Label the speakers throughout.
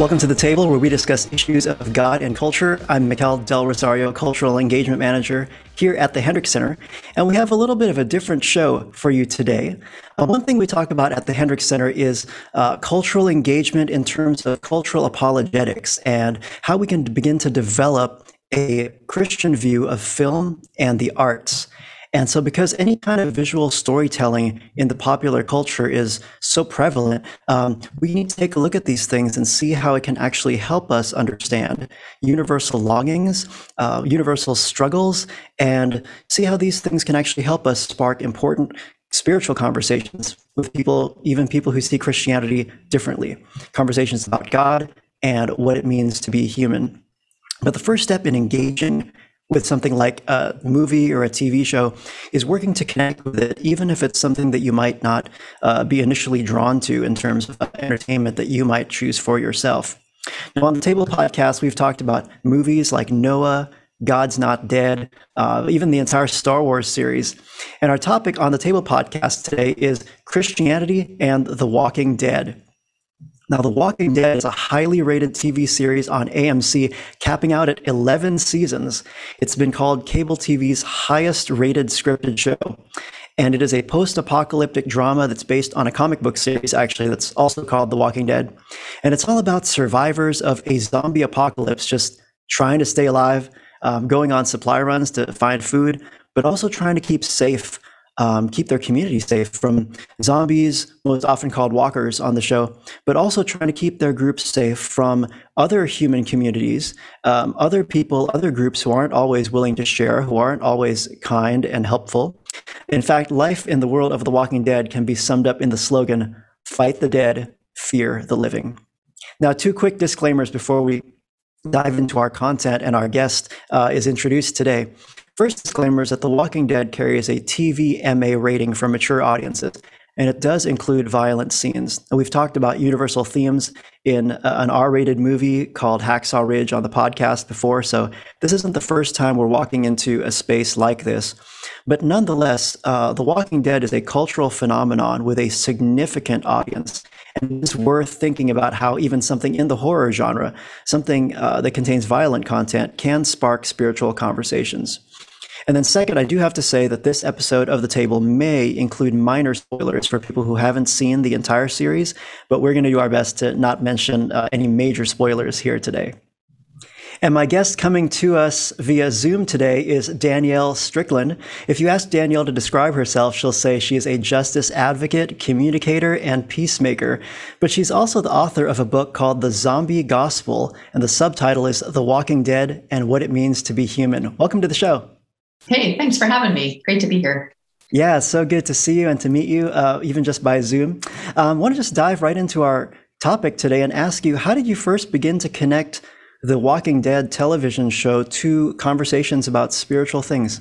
Speaker 1: Welcome to the table where we discuss issues of God and culture. I'm Mikel Del Rosario, Cultural Engagement Manager here at the Hendricks Center, and we have a little bit of a different show for you today. Uh, one thing we talk about at the Hendricks Center is uh, cultural engagement in terms of cultural apologetics and how we can begin to develop a Christian view of film and the arts. And so, because any kind of visual storytelling in the popular culture is so prevalent, um, we need to take a look at these things and see how it can actually help us understand universal longings, uh, universal struggles, and see how these things can actually help us spark important spiritual conversations with people, even people who see Christianity differently, conversations about God and what it means to be human. But the first step in engaging with something like a movie or a TV show is working to connect with it, even if it's something that you might not uh, be initially drawn to in terms of entertainment that you might choose for yourself. Now, on the Table podcast, we've talked about movies like Noah, God's Not Dead, uh, even the entire Star Wars series. And our topic on the Table podcast today is Christianity and the Walking Dead. Now, The Walking Dead is a highly rated TV series on AMC, capping out at 11 seasons. It's been called cable TV's highest rated scripted show. And it is a post apocalyptic drama that's based on a comic book series, actually, that's also called The Walking Dead. And it's all about survivors of a zombie apocalypse just trying to stay alive, um, going on supply runs to find food, but also trying to keep safe um, keep their community safe from zombies, most often called walkers on the show, but also trying to keep their groups safe from other human communities, um, other people, other groups who aren't always willing to share, who aren't always kind and helpful. In fact, life in the world of The Walking Dead can be summed up in the slogan fight the dead, fear the living. Now, two quick disclaimers before we dive into our content and our guest uh, is introduced today. First disclaimer is that The Walking Dead carries a TVMA rating for mature audiences, and it does include violent scenes. we've talked about universal themes in an R rated movie called Hacksaw Ridge on the podcast before, so this isn't the first time we're walking into a space like this. But nonetheless, uh, The Walking Dead is a cultural phenomenon with a significant audience. And it's worth thinking about how even something in the horror genre, something uh, that contains violent content, can spark spiritual conversations. And then, second, I do have to say that this episode of The Table may include minor spoilers for people who haven't seen the entire series, but we're going to do our best to not mention uh, any major spoilers here today. And my guest coming to us via Zoom today is Danielle Strickland. If you ask Danielle to describe herself, she'll say she is a justice advocate, communicator, and peacemaker. But she's also the author of a book called The Zombie Gospel, and the subtitle is The Walking Dead and What It Means to Be Human. Welcome to the show.
Speaker 2: Hey, thanks for having me. Great to be here.
Speaker 1: Yeah, so good to see you and to meet you, uh, even just by Zoom. I um, want to just dive right into our topic today and ask you how did you first begin to connect the Walking Dead television show to conversations about spiritual things?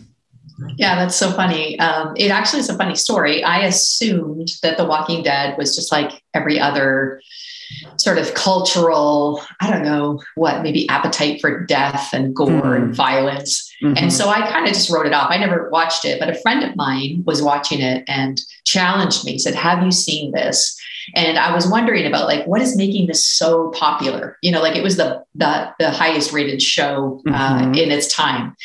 Speaker 2: Yeah, that's so funny. Um, it actually is a funny story. I assumed that The Walking Dead was just like every other sort of cultural, I don't know what, maybe appetite for death and gore mm-hmm. and violence. Mm-hmm. And so I kind of just wrote it off. I never watched it, but a friend of mine was watching it and challenged me, said, Have you seen this? And I was wondering about like what is making this so popular? You know, like it was the the, the highest rated show uh, mm-hmm. in its time.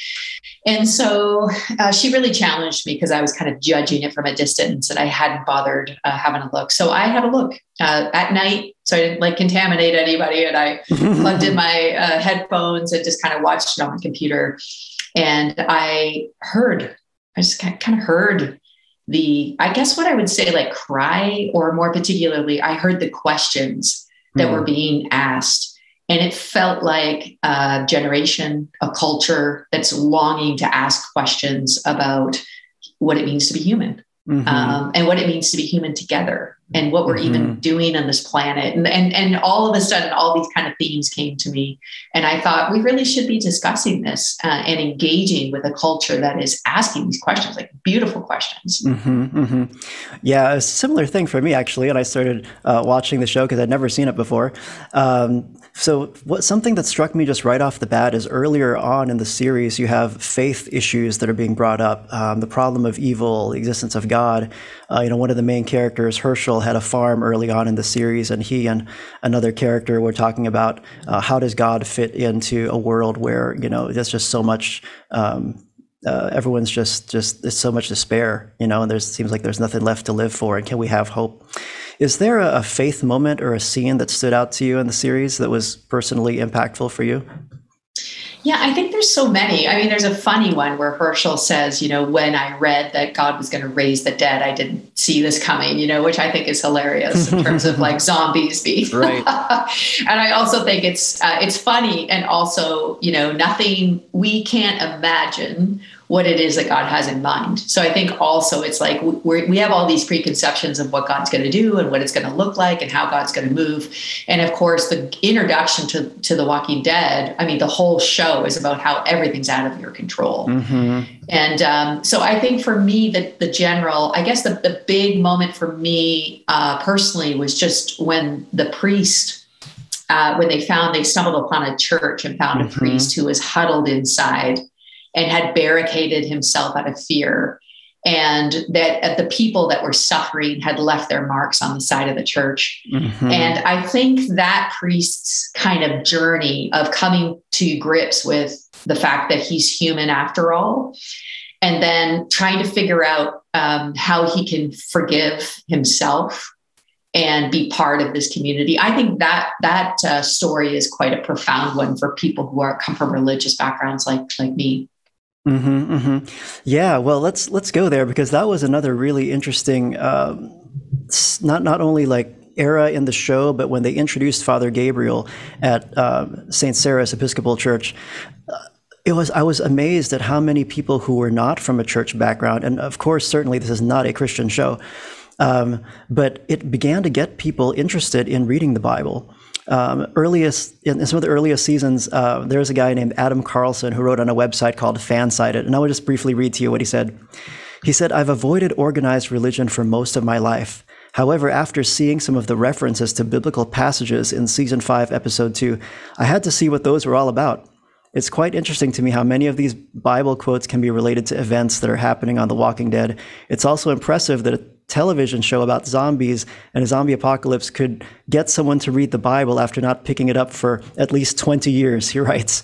Speaker 2: And so uh, she really challenged me because I was kind of judging it from a distance and I hadn't bothered uh, having a look. So I had a look uh, at night. So I didn't like contaminate anybody. And I plugged in my uh, headphones and just kind of watched it on my computer. And I heard, I just kind of heard the, I guess what I would say, like cry, or more particularly, I heard the questions that mm. were being asked and it felt like a generation, a culture that's longing to ask questions about what it means to be human mm-hmm. um, and what it means to be human together. And what we're mm-hmm. even doing on this planet. And, and, and all of a sudden, all these kind of themes came to me. And I thought we really should be discussing this uh, and engaging with a culture that is asking these questions, like beautiful questions.
Speaker 1: Mm-hmm, mm-hmm. Yeah, a similar thing for me, actually. And I started uh, watching the show because I'd never seen it before. Um, so, what something that struck me just right off the bat is earlier on in the series, you have faith issues that are being brought up, um, the problem of evil, the existence of God. Uh, you know, one of the main characters, Hershel, had a farm early on in the series, and he and another character were talking about uh, how does God fit into a world where you know there's just so much. Um, uh, everyone's just just there's so much despair, you know, and there seems like there's nothing left to live for. And can we have hope? Is there a, faith moment or a scene that stood out to you in the series that was personally impactful for you?
Speaker 2: Yeah, I think there's so many. I mean, there's a funny one where Hershel says, you know, when I read that God was going to raise the dead, I didn't see this coming, you know, which I think is hilarious in terms of like zombies being. Right. and I also think it's uh, it's funny and also, you know, nothing we can't imagine what it is that God has in mind. So I think also it's like we we have all these preconceptions of what God's going to do and what it's going to look like and how God's going to move. And of course, the introduction to, to The Walking Dead, I mean, the whole show is about how everything's out of your control. Mm-hmm. And um, so I think for me, the, the general, I guess the, the big moment for me uh, personally was just when the priest uh, when they found they stumbled upon a church and found mm-hmm. a priest who was huddled inside and had barricaded himself out of fear and that the people that were suffering had left their marks on the side of the church. Mm-hmm. And I think that priest's kind of journey of coming to grips with the fact that he's human after all, and then trying to figure out um, how he can forgive himself and be part of this community. I think that that uh, story is quite a profound one for people who are come from religious backgrounds like like me.
Speaker 1: Mm-hmm, mm-hmm. Yeah, well, let's let's go there because that was another really interesting, um, not not only like era in the show, but when they introduced Father Gabriel at um, Saint Sarah's Episcopal Church. Uh, it was I was amazed at how many people who were not from a church background, and of course, certainly this is not a Christian show, um, but it began to get people interested in reading the Bible um, earliest in some of the earliest seasons, uh, there's a guy named Adam Carlson who wrote on a website called Fansided, and I will just briefly read to you what he said. He said, "I've avoided organized religion for most of my life." However, after seeing some of the references to biblical passages in season 5, episode 2, I had to see what those were all about. It's quite interesting to me how many of these Bible quotes can be related to events that are happening on The Walking Dead. It's also impressive that television show about zombies and a zombie apocalypse could get someone to read the Bible after not picking it up for at least 20 years, he writes.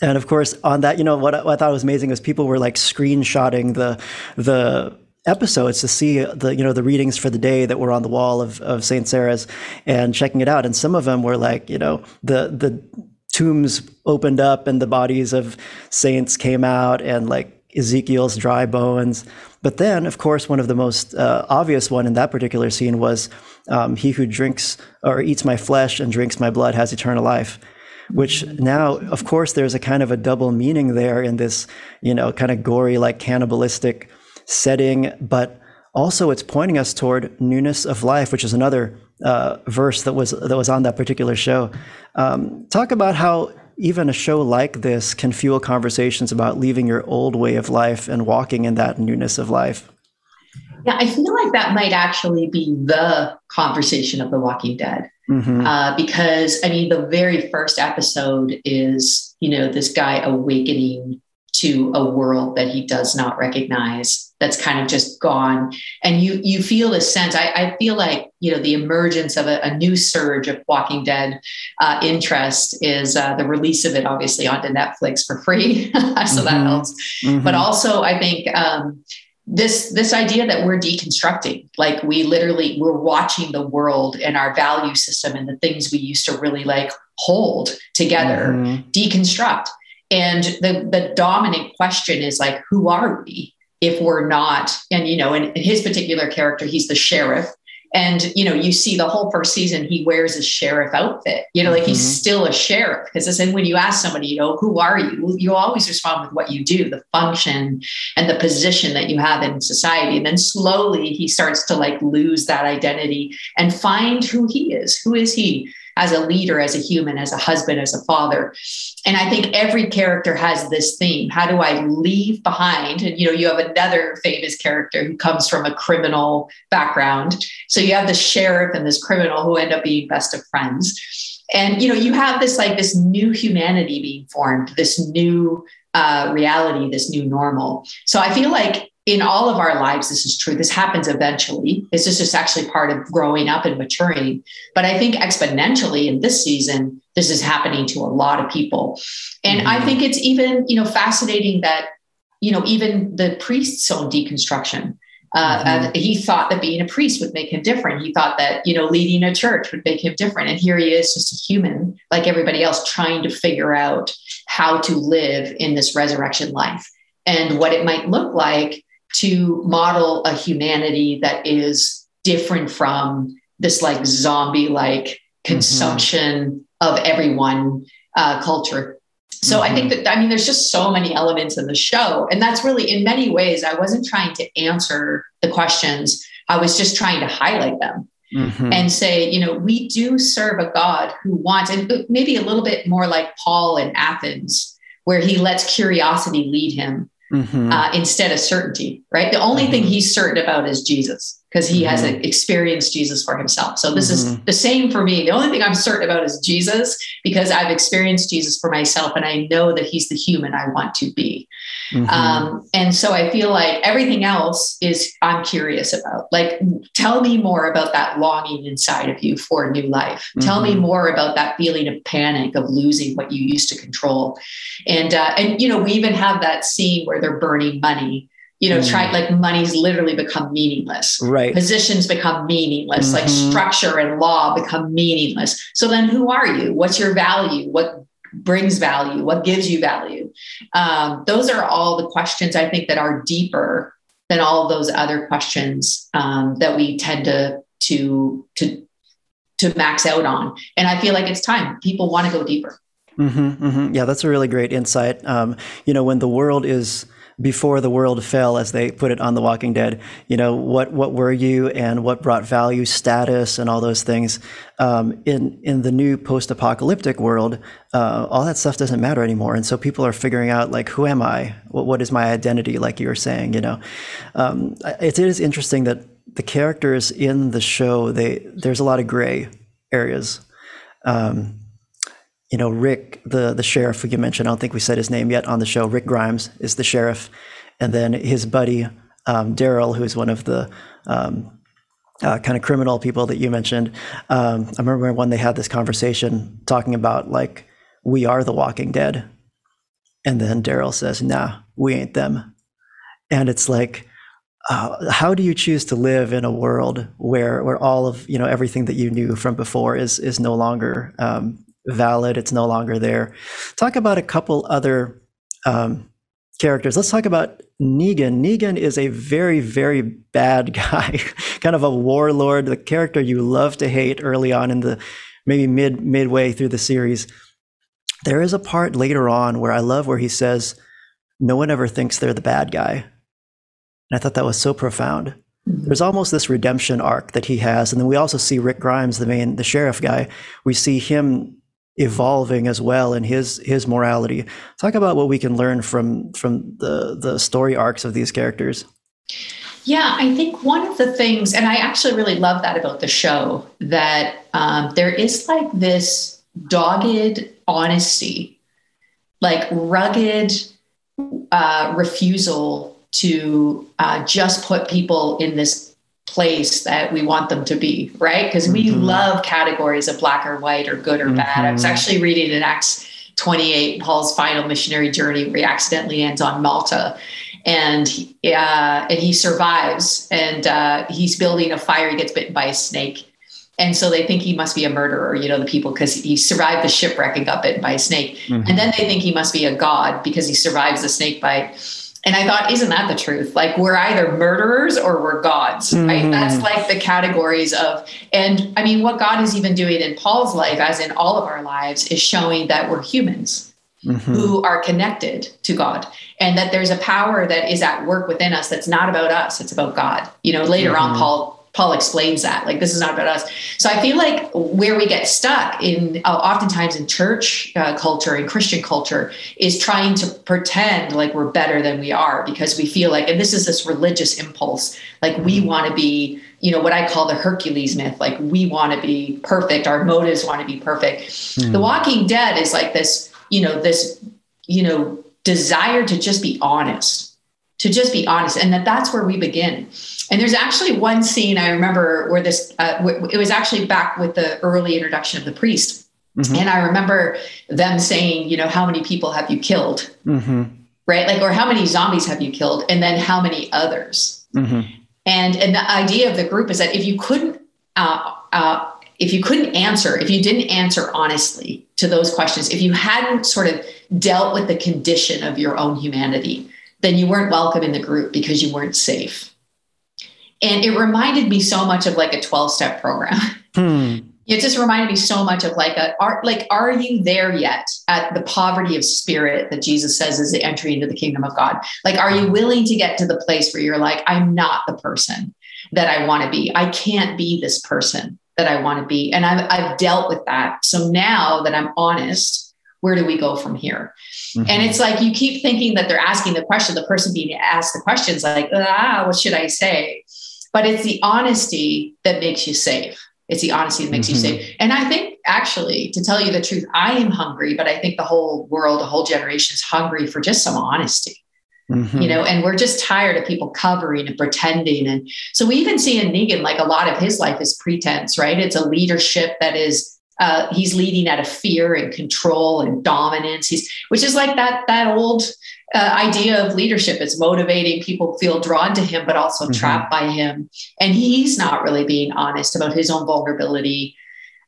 Speaker 1: And of course, on that, you know, what, what I thought was amazing was people were like screenshotting the, the, episodes to see the you know the readings for the day that were on the wall of, of St. Sarah's and checking it out and some of them were like you know the the tombs opened up and the bodies of saints came out and like Ezekiel's dry bones but then, of course, one of the most uh, obvious one in that particular scene was um, he who drinks or eats my flesh and drinks my blood has eternal life. Which now, of course, there's a kind of a double meaning there in this, you know, kind of gory, like cannibalistic setting, but also it's pointing us toward newness of life, which is another uh, verse that was that was on that particular show. Um, talk about how even a show like this can fuel conversations about leaving your old way of life and walking in that newness of life.
Speaker 2: Yeah, I feel like that might actually be the conversation of The Walking Dead. Mm-hmm. Uh, because, I mean, the very first episode is, you know, this guy awakening to a world that he does not recognize that's kind of just gone and you you feel this sense i, I feel like you know the emergence of a, a new surge of walking dead uh, interest is uh, the release of it obviously onto netflix for free so mm-hmm. that helps mm-hmm. but also i think um, this this idea that we're deconstructing like we literally we're watching the world and our value system and the things we used to really like hold together mm-hmm. deconstruct and the, the dominant question is like, who are we if we're not? And, you know, in, in his particular character, he's the sheriff. And you know you see the whole first season he wears a sheriff outfit. You know like mm-hmm. he's still a sheriff. Because then when you ask somebody you know who are you? You always respond with what you do the function and the position that you have in society. And then slowly he starts to like lose that identity and find who he is. Who is he as a leader, as a human, as a husband, as a father. And I think every character has this theme. How do I leave behind? And you know, you have another famous character who comes from a criminal background. So you have the sheriff and this criminal who end up being best of friends. And you know, you have this like this new humanity being formed, this new uh, reality, this new normal. So I feel like in all of our lives, this is true. This happens eventually. This is just actually part of growing up and maturing. But I think exponentially in this season, this is happening to a lot of people. And mm-hmm. I think it's even, you know, fascinating that, you know, even the priest's own deconstruction. Uh, mm-hmm. he thought that being a priest would make him different. He thought that, you know, leading a church would make him different. And here he is, just a human like everybody else, trying to figure out how to live in this resurrection life and what it might look like to model a humanity that is different from this like zombie like mm-hmm. consumption mm-hmm. of everyone uh, culture. So mm-hmm. I think that, I mean, there's just so many elements in the show. And that's really, in many ways, I wasn't trying to answer the questions, I was just trying to highlight them. Mm-hmm. And say, you know, we do serve a God who wants, and maybe a little bit more like Paul in Athens, where he lets curiosity lead him mm-hmm. uh, instead of certainty, right? The only mm-hmm. thing he's certain about is Jesus because he mm-hmm. has experienced Jesus for himself. So this mm-hmm. is the same for me. The only thing I'm certain about is Jesus because I've experienced Jesus for myself and I know that he's the human I want to be. Mm-hmm. Um, and so I feel like everything else is I'm curious about. Like, tell me more about that longing inside of you for a new life. Tell me mm-hmm. more about that feeling of panic of losing what you used to control. And uh, and you know we even have that scene where they're burning money you know, mm. try like money's literally become meaningless.
Speaker 1: Right.
Speaker 2: Positions become meaningless, mm-hmm. like structure and law become meaningless. So then who are you? What's your value? What brings value? What gives you value? Um, those are all the questions I think that are deeper than all of those other questions um, that we tend to to to to max out on. And I feel like it's time. People want to go deeper.
Speaker 1: Mm-hmm, mm-hmm. Yeah, that's a really great insight. Um, you know, when the world is before the world fell, as they put it on The Walking Dead. You know, what what were you, and what brought value, status, and all those things. Um, in in the new post-apocalyptic world, uh, all that stuff doesn't matter anymore, and so people are figuring out like, who am I? What what is my identity? Like you were saying, you know, um, it is interesting that the characters in the show they there's a lot of gray areas. Um, you know, Rick, the the sheriff you mentioned, I don't think we said his name yet on the show. Rick Grimes is the sheriff, and then his buddy um, Daryl, who's one of the um, uh, kind of criminal people that you mentioned. Um, I remember when they had this conversation talking about like we are the Walking Dead, and then Daryl says, "Nah, we ain't them," and it's like. Uh, how do you choose to live in a world where where all of you know everything that you knew from before is is no longer um, valid. It's no longer there. Talk about a couple other um, characters. Let's talk about Negan. Negan is a very, very bad guy, kind of a warlord, the character you love to hate early on in the maybe mid midway through the series. There is a part later on where I love where he says, "No one ever thinks they're the bad guy," and I thought that was so profound. Mm-hmm. There's almost this redemption arc that he has, and then we also see Rick Grimes, the main, the sheriff guy. We see him evolving as well in his his morality. Talk about what we can learn from from the the story arcs of these characters.
Speaker 2: Yeah, I think one of the things, and I actually really love that about the show, that um, there is like this dogged honesty, like rugged uh, refusal to uh, just put people in this place that we want them to be, right? Because we mm-hmm. love categories of black or white or good or mm-hmm. bad. I was mm-hmm. actually reading in Acts 28, Paul's final missionary journey, where he accidentally ends on Malta. And uh, and he survives, and uh, he's building a fire. He gets bitten by a snake, and so they think he must be a murderer. You know, the people because he survived the shipwreck and got bitten by a snake, mm-hmm. and then they think he must be a god because he survives the snake bite and I thought, isn't that the truth? Like we're either murderers or we're gods, mm-hmm. right? That's like the categories of, and I mean, what God is even doing in Paul's life, as in all of our lives, is showing that we're humans mm-hmm. who are connected to God and that there's a power that is at work within us that's not about us, it's about God. You know, later mm-hmm. on, Paul Paul explains that. Like, this is not about us. So I feel like where we get stuck in, uh, oftentimes in church uh, culture and Christian culture, is trying to pretend like we're better than we are because we feel like, and this is this religious impulse, like we mm-hmm. want to be, you know, what I call the Hercules myth, like we want to be perfect. Our motives want to be perfect. Mm. The Walking Dead is like this, you know, this, you know, desire to just be honest, to just be honest, and that that's where we begin and there's actually one scene I remember where this, uh, it was actually back with the early introduction of the priest. Mm-hmm. And I remember them saying, you know, how many people have you killed? Mm-hmm. Right. Like, or how many zombies have you killed? And then how many others? Mm-hmm. And, and the idea of the group is that if you couldn't, uh, uh, if you couldn't answer, if you didn't answer honestly to those questions, if you hadn't sort of dealt with the condition of your own humanity, then you weren't welcome in the group because you weren't safe. And it reminded me so much of like a 12 step program. Hmm. It just reminded me so much of like a are like are you there yet at the poverty of spirit that Jesus says is the entry into the kingdom of God? Like are you willing to get to the place where you're like I'm not the person that I want to be. I can't be this person that I want to be. And I've, I've dealt with that. So now that I'm honest, where do we go from here? Mm-hmm. And it's like you keep thinking that they're asking the question, the person being asked the questions like, ah, what should I say? but it's the honesty that makes you safe. It's the honesty that makes mm-hmm. you safe. And I think actually, to tell you the truth, I am hungry, but I think the whole world, the whole generation is hungry for just some honesty. Mm-hmm. You know, and we're just tired of people covering and pretending. And so we even see in Negan, like a lot of his life is pretense, right? It's a leadership that is uh, he's leading out of fear and control and dominance. He's which is like that that old uh, idea of leadership. It's motivating people feel drawn to him, but also mm-hmm. trapped by him. And he's not really being honest about his own vulnerability.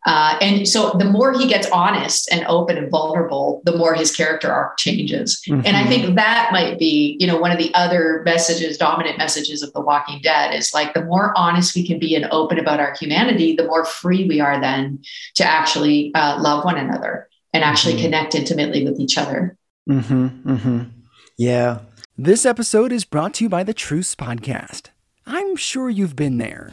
Speaker 2: Uh, and so the more he gets honest and open and vulnerable, the more his character arc changes. Mm-hmm. And I think that might be, you know, one of the other messages, dominant messages of The Walking Dead is like the more honest we can be and open about our humanity, the more free we are then to actually uh, love one another and actually mm-hmm. connect intimately with each other.
Speaker 1: Mm-hmm. mm-hmm. Yeah.
Speaker 3: This episode is brought to you by the Truce Podcast. I'm sure you've been there.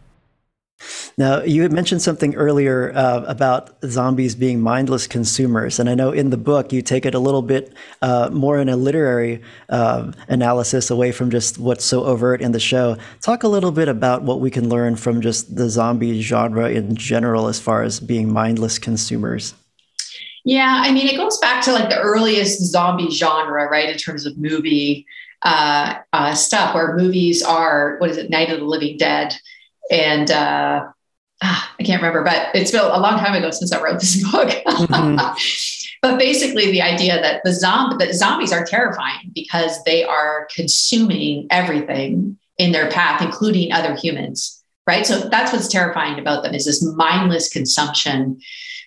Speaker 1: Now, you had mentioned something earlier uh, about zombies being mindless consumers. And I know in the book you take it a little bit uh, more in a literary uh, analysis away from just what's so overt in the show. Talk a little bit about what we can learn from just the zombie genre in general as far as being mindless consumers.
Speaker 2: Yeah, I mean, it goes back to like the earliest zombie genre, right, in terms of movie uh, uh, stuff, where movies are, what is it, Night of the Living Dead and uh, ah, I can't remember, but it's been a long time ago since I wrote this book. Mm-hmm. but basically, the idea that the zombie that zombies are terrifying because they are consuming everything in their path, including other humans. Right. So that's what's terrifying about them is this mindless consumption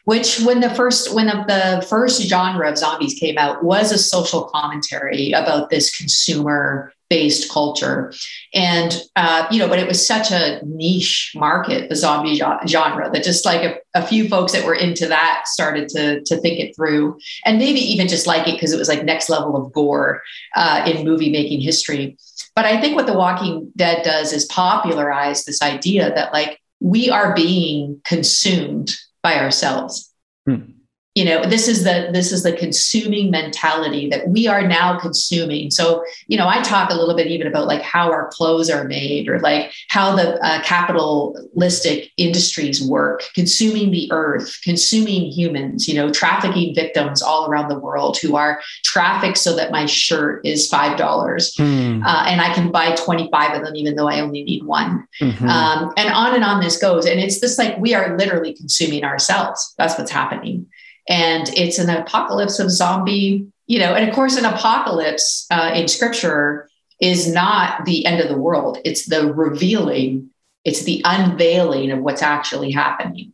Speaker 2: which when the first when the, the, first genre of zombies came out was a social commentary about this consumer based culture. And uh, you know but it was such a niche market the zombie genre that just like a, a few folks that were into that started to to think it through. And maybe even just like it because it was like next level of gore uh, in movie making history. But I think what The Walking Dead does is popularize this idea that like we are being consumed by ourselves. Hmm you know this is the this is the consuming mentality that we are now consuming. So you know i talk a little bit even about like how our clothes are made or like how the uh, capitalistic industries work consuming the earth consuming humans you know trafficking victims all around the world who are trafficked so that my shirt is five dollars. Mm. uh, and i can buy 25 of them even though i only need one. Mm-hmm. um, and on and on this goes. And it's this like we are literally consuming ourselves. That's what's happening and it's an apocalypse of zombie you know and of course an apocalypse uh, in scripture is not the end of the world it's the revealing it's the unveiling of what's actually happening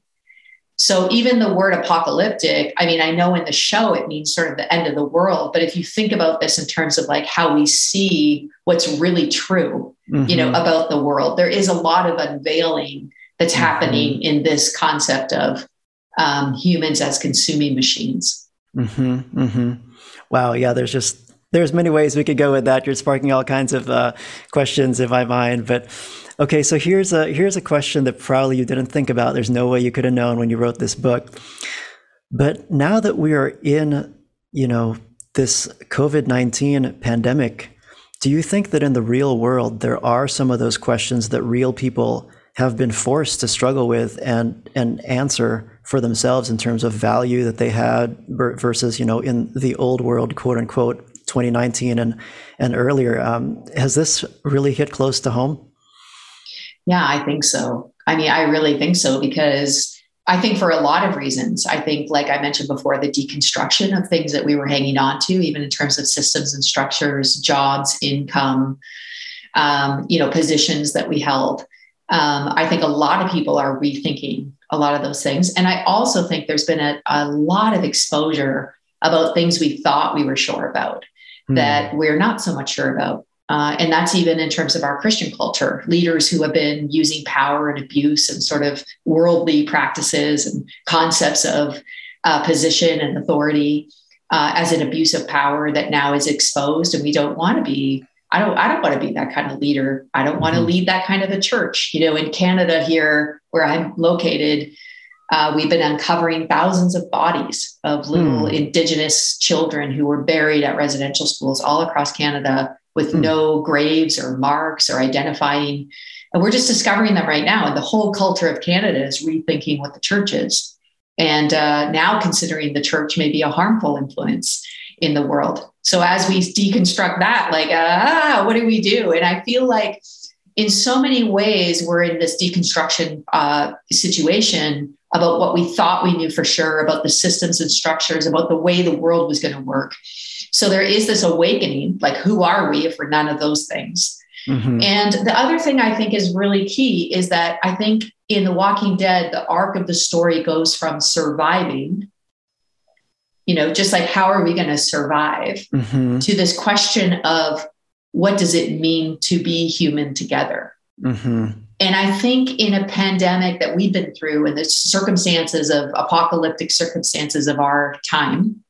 Speaker 2: so even the word apocalyptic i mean i know in the show it means sort of the end of the world but if you think about this in terms of like how we see what's really true mm-hmm. you know mm-hmm. about the world there is a lot of unveiling that's mm-hmm. happening in this concept of um, humans as consuming machines.
Speaker 1: Mm-hmm, mm-hmm. Wow. Yeah. There's just there's many ways we could go with that. You're sparking all kinds of uh, questions in my mind. But okay, so here's a here's a question that probably you didn't think about. There's no way you could have known when you wrote this book. But now that we are in, you know, this COVID nineteen pandemic, do you think that in the real world there are some of those questions that real people have been forced to struggle with and and answer for themselves in terms of value that they had versus you know in the old world quote unquote 2019 and and earlier. Um, has this really hit close to home?
Speaker 2: Yeah i think so. I mean i really think so because I think for a lot of reasons. I think, like I mentioned before, the deconstruction of things that we were hanging on to, even in terms of systems and structures, jobs, income, um, you know, positions that we held. Um, I think a lot of people are rethinking a lot of those things. And I also think there's been a, a lot of exposure about things we thought we were sure about mm. that we're not so much sure about. Uh, and that's even in terms of our Christian culture, leaders who have been using power and abuse and sort of worldly practices and concepts of uh, position and authority uh, as an abuse of power that now is exposed. And we don't want to be I don't I don't want to be that kind of leader. I don't want to mm-hmm. lead that kind of a church. You know, in Canada here where I'm located, uh, we've been uncovering thousands of bodies of little mm. indigenous children who were buried at residential schools all across Canada with mm. no graves or marks or identifying. And we're just discovering them right now. And the whole culture of Canada is rethinking what the church is. And uh, now considering the church may be a harmful influence in the world. So as we deconstruct that, like, ah, what do we do? And I feel like in so many ways, we're in this deconstruction uh, situation about what we thought we knew for sure about the systems and structures, about the way the world was going to work. So there is this awakening like, who are we if we're none of those things? Mm-hmm. And the other thing I think is really key is that I think in The Walking Dead, the arc of the story goes from surviving you know, just like how are we going to survive mm-hmm. to this question of what does it mean to be human together? Mm-hmm. And I think in a pandemic that we've been through and the circumstances of apocalyptic circumstances of our time,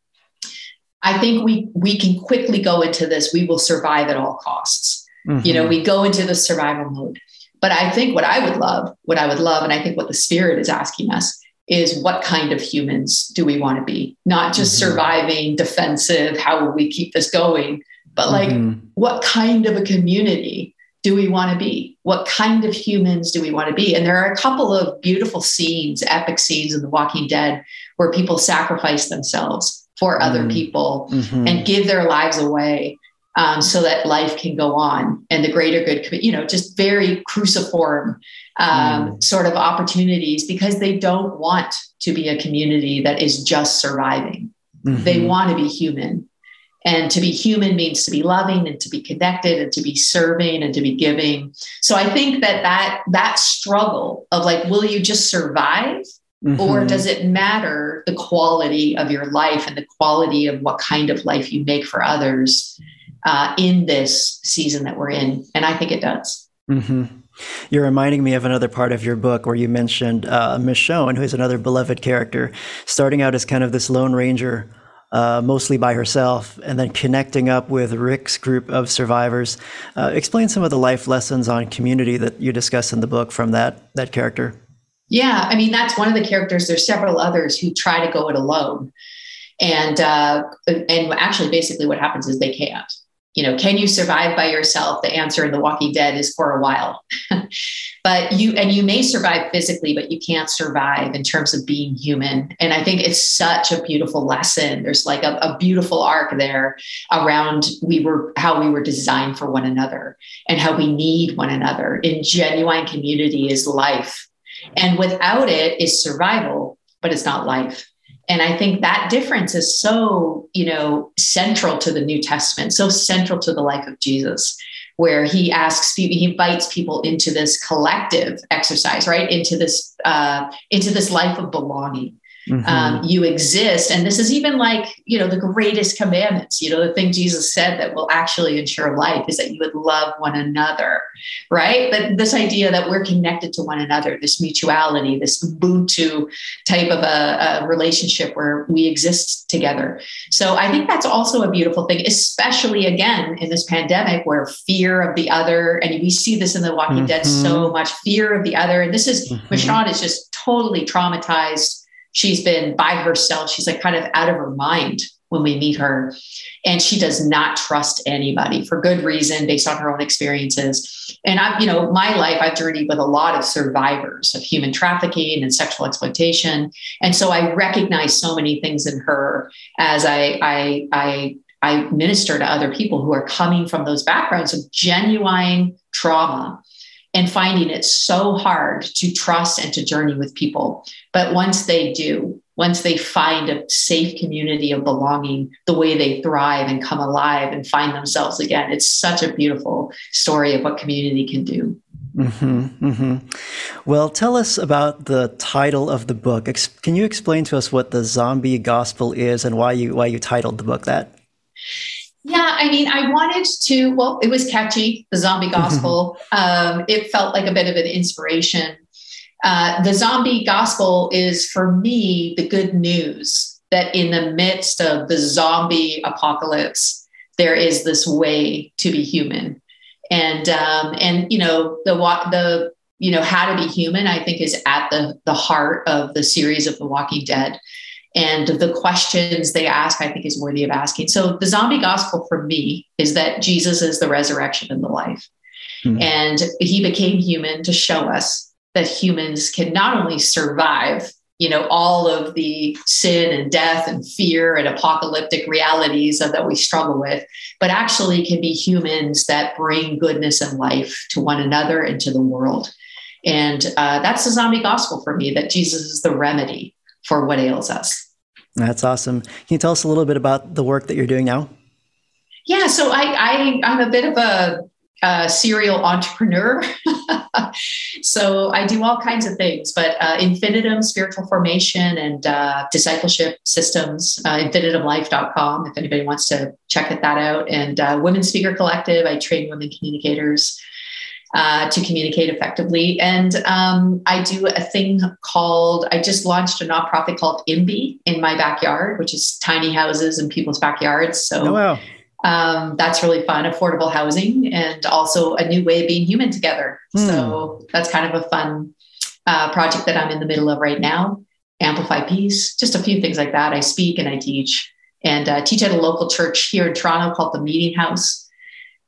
Speaker 2: I think we we can quickly go into this. We will survive at all costs. Mm-hmm. You know, we go into the survival mode. But I think what I would love, what I would love, and I think what the spirit is asking us is what kind of humans do we want to be? Not just mm-hmm. surviving, defensive, how will we keep this going, but like mm-hmm. what kind of a community do we want to be? What kind of humans do we want to be? And there are a couple of beautiful scenes, epic scenes in The Walking Dead where people sacrifice themselves for mm-hmm. other people mm-hmm. and give their lives away um, so that life can go on and the greater good, you know, just very cruciform um, mm. sort of opportunities because they don't want to be a community that is just surviving. Mm-hmm. They want to be human. And to be human means to be loving and to be connected and to be serving and to be giving. So I think that that, that struggle of like, will you just survive? Mm-hmm. Or does it matter the quality of your life and the quality of what kind of life you make for others uh, in this season that we're in? And I think it does.
Speaker 1: Mm-hmm. You're reminding me of another part of your book where you mentioned uh, Michonne, who is another beloved character, starting out as kind of this Lone Ranger uh, mostly by herself, and then connecting up with Rick's group of survivors. Uh, explain some of the life lessons on community that you discuss in the book from that that character.
Speaker 2: Yeah, I mean that's one of the characters. There's several others who try to go it alone, and uh, and actually, basically, what happens is they can't you know, can you survive by yourself? The answer in The Walking Dead is for a while. but you, and you may survive physically, but you can't survive in terms of being human. And I think it's such a beautiful lesson. There's like a, a beautiful arc there around we were, how we were designed for one another and how we need one another. In genuine community is life. And without it is survival, but it's not life and i think that difference is so you know central to the new testament so central to the life of jesus where he asks he invites people into this collective exercise right? Into this uh, into this life of belonging Mm-hmm. Um, you exist. And this is even like, you know, the greatest commandments, you know, the thing Jesus said that will actually ensure life is that you would love one another, right? But this idea that we're connected to one another, this mutuality, this Ubuntu type of a, a relationship where we exist together. So I think that's also a beautiful thing, especially again in this pandemic where fear of the other, and we see this in The Walking mm-hmm. Dead so much fear of the other. And this is, mm-hmm. Michonne is just totally traumatized she's been by herself. She's like kind of out of her mind when we meet her. And she does not trust anybody for good reason based on her own experiences. And I've, you know, my life, I've journeyed with a lot of survivors of human trafficking and sexual exploitation. And so I recognize so many things in her as I, I, I, I minister to other people who are coming from those backgrounds of genuine trauma and finding it so hard to trust and to journey with people. But once they do, once they find a safe community of belonging, the way they thrive and come alive and find themselves again, it's such a beautiful story of what community can do.
Speaker 1: Mm-hmm, mm-hmm. Well, tell us about the title of the book. Ex- can you explain to us what the zombie gospel is and why you why you titled the book that?
Speaker 2: Yeah, I mean, I wanted to, well, it was catchy, the zombie gospel. um, it felt like a bit of an inspiration. Uh, the zombie gospel is, for me, the good news that in the midst of the zombie apocalypse, there is this way to be human. And, um, and you know, the, the, you know, how to be human, I think is at the, the heart of the series of The Walking Dead. And the questions they ask, I think, is worthy of asking. So, the zombie gospel for me is that Jesus is the resurrection and the life. Mm-hmm. And he became human to show us that humans can not only survive, you know, all of the sin and death and fear and apocalyptic realities of, that we struggle with, but actually can be humans that bring goodness and life to one another and to the world. And uh, that's the zombie gospel for me that Jesus is the remedy for what ails us.
Speaker 1: That's awesome. Can you tell us a little bit about the work that you're doing now?
Speaker 2: Yeah, so I, I I'm a bit of a, serial entrepreneur. so I do all kinds of things, but uh, Infinitum spiritual formation and uh, discipleship systems, uh, infinitumlife.com, if anybody wants to check that out. And uh, Women Speaker Collective, I train women communicators uh, to communicate effectively. And um, I do a thing called, I just launched a nonprofit called IMBY in my backyard, which is tiny houses in people's backyards. So oh, wow. um, that's really fun, affordable housing, and also a new way of being human together. Hmm. So that's kind of a fun uh, project that I'm in the middle of right now. Amplify Peace, just a few things like that. I speak and I teach and uh, teach at a local church here in Toronto called the Meeting House.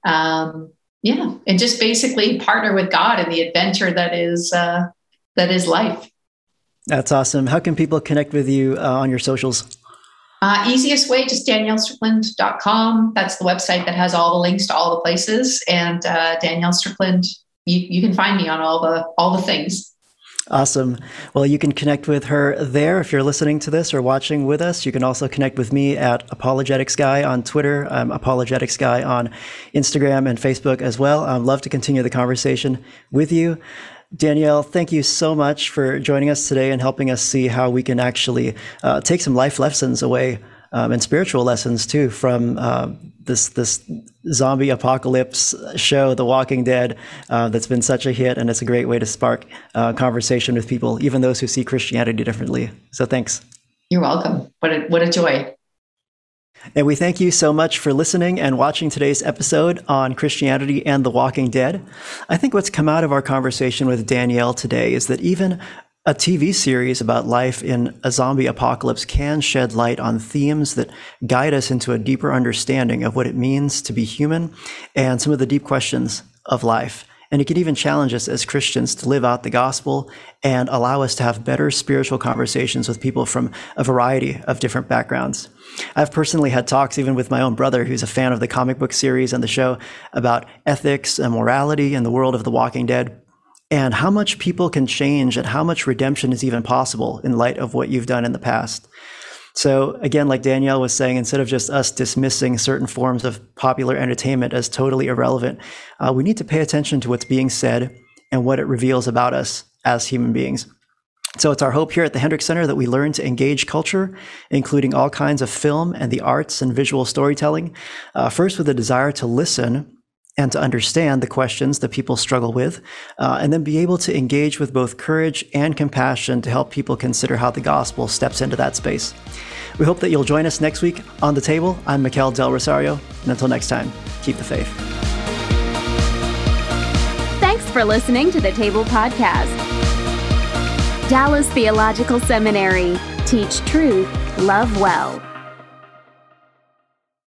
Speaker 2: Um, yeah and just basically partner with god in the adventure that is uh, that is life.
Speaker 1: That's awesome. How can people connect with you uh, on your socials?
Speaker 2: Uh, easiest way just daniellestrickland.com that's the website that has all the links to all the places. And uh, danielle strickland you, you can find me on all the all the things
Speaker 1: Awesome. Well, you can connect with her there if you're listening to this or watching with us. You can also connect with me at Apologetics Guy on Twitter. I'm Apologetics Guy on Instagram and Facebook as well. I'd love to continue the conversation with you. Danielle, thank you so much for joining us today and helping us see how we can actually uh, take some life lessons away um, and spiritual lessons too from uh, this this zombie apocalypse show, The Walking Dead, uh, that's been such a hit, and it's a great way to spark uh, conversation with people, even those who see Christianity differently. So thanks.
Speaker 2: You're welcome. What a what a joy.
Speaker 1: And we thank you so much for listening and watching today's episode on Christianity and the Walking Dead. I think what's come out of our conversation with Danielle today is that even a TV series about life in a zombie apocalypse can shed light on themes that guide us into a deeper understanding of what it means to be human and some of the deep questions of life. And it can even challenge us as Christians to live out the gospel and allow us to have better spiritual conversations with people from a variety of different backgrounds. I've personally had talks even with my own brother, who's a fan of the comic book series and the show, about ethics and morality in the world of The Walking Dead and how much people can change and how much redemption is even possible in light of what you've done in the past. So, again, like Danielle was saying, instead of just us dismissing certain forms of popular entertainment as totally irrelevant, uh, we need to pay attention to what's being said and what it reveals about us as human beings. So, it's our hope here at the Hendricks Center that we learn to engage culture, including all kinds of film and the arts and visual storytelling, uh, first with a desire to listen and to understand the questions that people struggle with, uh, and then be able to engage with both courage and compassion to help people consider how the gospel steps into that space. We hope that you'll join us next week on the table. I'm Mikel Del Rosario, and until next time, keep the faith.
Speaker 4: Thanks for listening to the Table Podcast. Dallas Theological Seminary. Teach truth, love well.